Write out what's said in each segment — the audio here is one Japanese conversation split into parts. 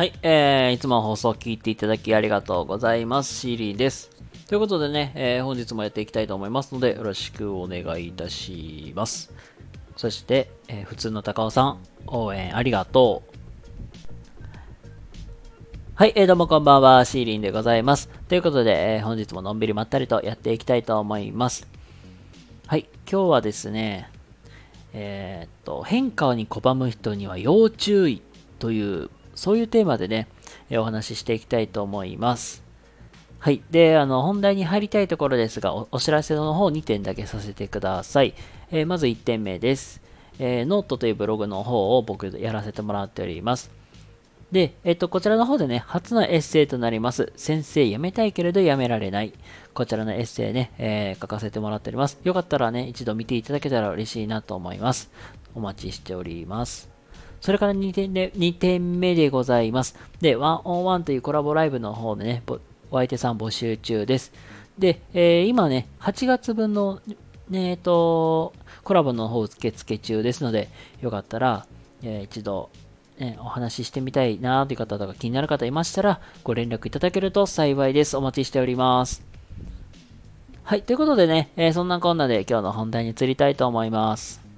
はい、えー、いつも放送を聞いていただきありがとうございます。シーリーです。ということでね、えー本日もやっていきたいと思いますので、よろしくお願いいたします。そして、えー普通の高尾さん、応援ありがとう。はい、えー、どうもこんばんは、シーリンでございます。ということで、えー本日ものんびりまったりとやっていきたいと思います。はい、今日はですね、えーっと、変化に拒む人には要注意という、そういうテーマでね、えお話ししていきたいと思います。はい。で、あの、本題に入りたいところですが、おお知らせの方2点だけさせてください。えーまず1点目です。えーノートというブログの方を僕やらせてもらっております。で、えっと、こちらの方でね、初のエッセイとなります。先生辞めたいけれど辞められない。こちらのエッセイね、えー書かせてもらっております。よかったらね、一度見ていただけたら嬉しいなと思います。お待ちしております。それから2点で2点目でございます。で、ワンオンワンというコラボライブの方でね、お相手さん募集中です。で、えー今ね、8月分の、ね、えっと、コラボの方受付中ですので、よかったら、えー一度、ね、お話ししてみたいなという方とか気になる方いましたら、ご連絡いただけると幸いです。お待ちしております。はい、ということでね、えーそんなこんなで今日の本題に移りたいと思います。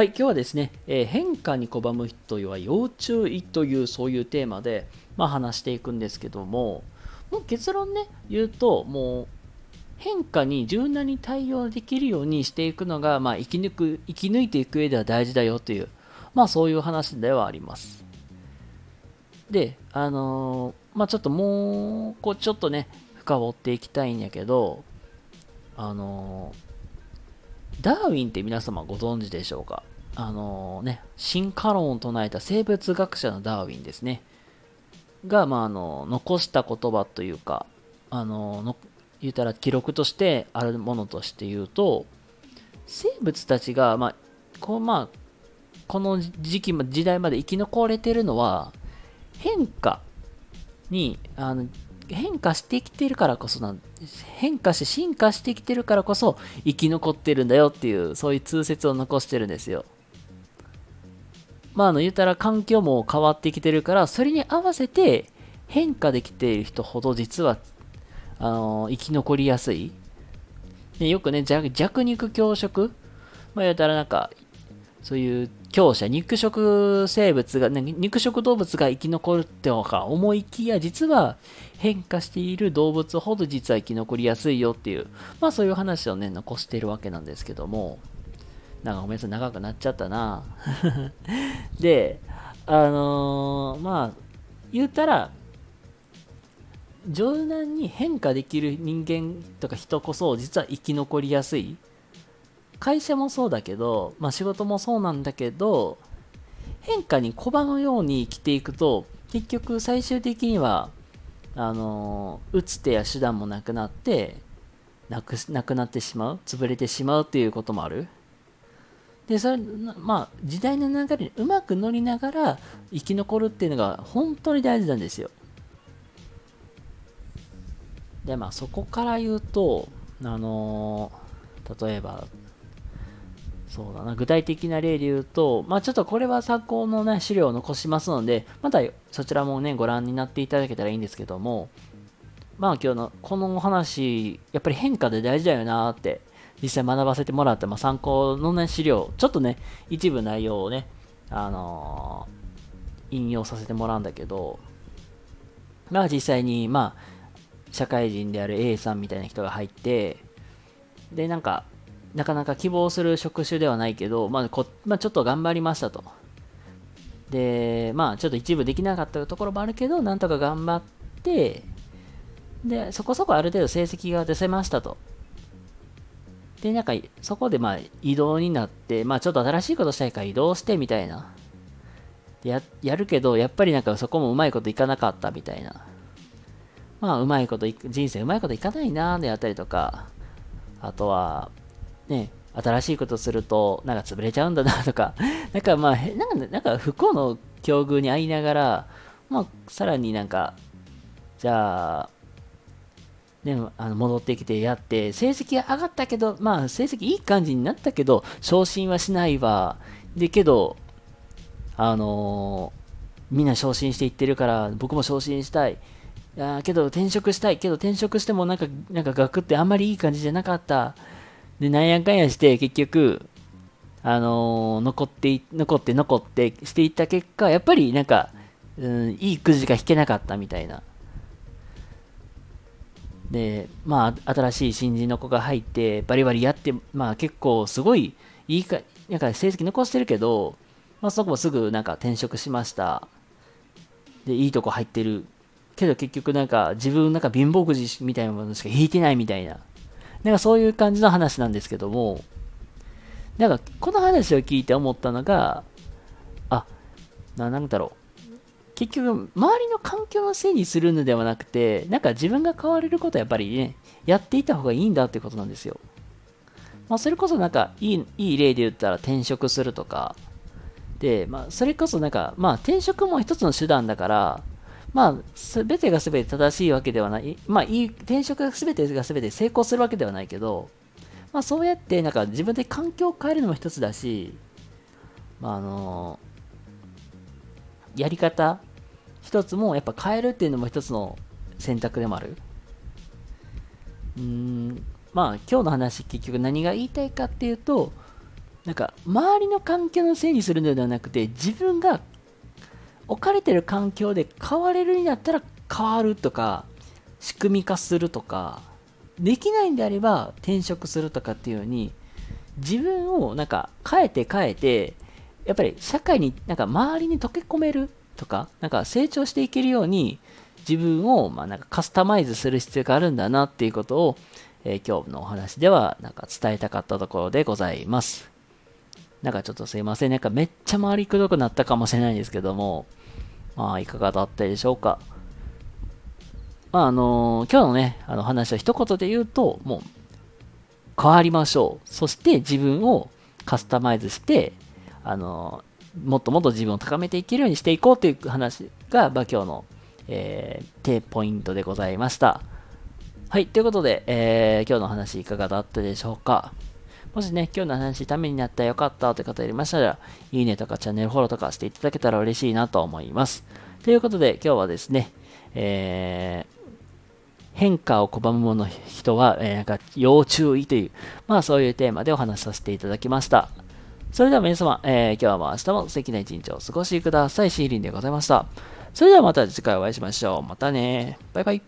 はい、今日はですね、えー変化に拒む人は要注意というそういうテーマで、まあ、話していくんですけども、もう結論ね、言うと、もう変化に柔軟に対応できるようにしていくのが、まあ、生き抜く、生き抜いていく上では大事だよという、まあそういう話ではあります。で、あのーまあちょっともう、こうちょっとね、深掘っていきたいんやけど、あのーダーウィンって皆様ご存知でしょうか？あのね、進化論を唱えた生物学者のダーウィンですね。が、まあ、あの、残した言葉というか、あの、の言うたら記録としてあるものとして言うと、生物たちが、まあ、こう、まあ、この時期ま、時代まで生き残れてるのは、変化に、あの、変化してきてるからこそなん変化して進化してきてるからこそ生き残ってるんだよっていうそういう通説を残してるんですよ。まああの言ったら環境も変わってきてるからそれに合わせて変化できている人ほど実はあの生き残りやすい。でよくね弱肉強食。まあ言ったらなんかそういう強者、肉食生物が、ね、肉食動物が生き残るってのか思いきや、実は変化している動物ほど実は生き残りやすいよっていう、まあそういう話をね、残しているわけなんですけども、なんかごめんなさい、長くなっちゃったな。で、あのーまあ、言ったら、柔軟に変化できる人間とか人こそ実は生き残りやすい。会社もそうだけど、まあ、仕事もそうなんだけど変化に拒むように生きていくと結局最終的にはあの打つ手や手段もなくなってなくなくなってしまう潰れてしまうっていうこともある。でそれまあ時代の流れにうまく乗りながら生き残るっていうのが本当に大事なんですよ。でまあそこから言うとあの例えばそうだな、具体的な例で言うと、まあちょっとこれは参考のね、資料を残しますので、またそちらもね、ご覧になっていただけたらいいんですけども、まあ今日のこのお話、やっぱり変化で大事だよなって、実際学ばせてもらって、まあ参考のね、資料、ちょっとね、一部内容をね、あのー引用させてもらうんだけど、まあ実際に、まあ、社会人である A さんみたいな人が入って、で、なんか、なかなか希望する職種ではないけど、まあこまあ、ちょっと頑張りましたと。で、まあちょっと一部できなかったところもあるけど、なんとか頑張って、で、そこそこある程度成績が出せましたと。で、なんか、そこでまあ移動になって、まあちょっと新しいことしたいから移動してみたいな。ややるけど、やっぱりなんかそこもうまいこといかなかったみたいな。まあうまいことい、人生うまいこといかないなーであったりとか、あとは、ね、新しいことすると、なんか潰れちゃうんだなとか、なんかまあ、なんか、なんか不幸の境遇に遭いながら、まあ、さらになんか、じゃあ、ね、あの戻ってきてやって、成績が上がったけど、まあ、成績いい感じになったけど、昇進はしないわ。で、けど、あのーみんな昇進していってるから僕も昇進したい。あけど転職したい。けど転職してもなんかなんか学ってあんまりいい感じじゃなかった。でなんやかんやして結局あのー、残って残って残ってしていった結果やっぱりなんか、うん、いいくじが引けなかったみたいな。でまあ新しい新人の子が入ってバリバリやってまあ結構すごいいいかなんか成績残してるけど、まあ、そこもすぐなんか転職しました。でいいとこ入ってる。けど結局なんか自分なんか貧乏くじみたいなものしか引いてないみたいな。なんかそういう感じの話なんですけども、なんかこの話を聞いて思ったのが、あ、な、なんだろう。結局、周りの環境のせいにするのではなくて、なんか自分が変われることはやっぱりね、やっていた方がいいんだってことなんですよ。まあ、それこそなんかいい、いい例で言ったら転職するとか、で、まあ、それこそなんか、まあ、転職も一つの手段だから、まあ、すべてがすべて正しいわけではない、まあ、いい転職がすべてがすべて成功するわけではないけど、まあ、そうやってなんか自分で環境を変えるのも一つだし、まあ、あのやり方一つもやっぱ変えるっていうのも一つの選択でもある。うん、まあ今日の話結局何が言いたいかっていうと、なんか周りの環境のせいにするのではなくて自分が置かれてる環境で変われるんだったら変わるとか、仕組み化するとか、できないんであれば転職するとかっていうように、自分をなんか変えて変えて、やっぱり社会になんか周りに溶け込めるとか、なんか成長していけるように自分をまなんかカスタマイズする必要があるんだなっていうことを、えー、今日のお話ではなんか伝えたかったところでございます。なんかちょっとすいません。なんかめっちゃ回りくどくなったかもしれないんですけども、まあ、いかがだったでしょうか。まあ、あのー、今日のね、あの話を一言で言うと、もう、変わりましょう。そして自分をカスタマイズして、あのー、もっともっと自分を高めていけるようにしていこうという話が、まあ、今日の、えー、ポイントでございました。はい、ということで、えー、今日の話いかがだったでしょうか。もしね、今日の話ためになったらよかったという方いましたら、いいねとかチャンネルフォローとかしていただけたら嬉しいなと思います。ということで、今日はですね、えー、変化を拒む者人は、えー、なんか要注意という、まあそういうテーマでお話しさせていただきました。それでは皆様、えー、今日も明日も素敵な一日をお過ごしください。シーリンでございました。それではまた次回お会いしましょう。またね。バイバイ。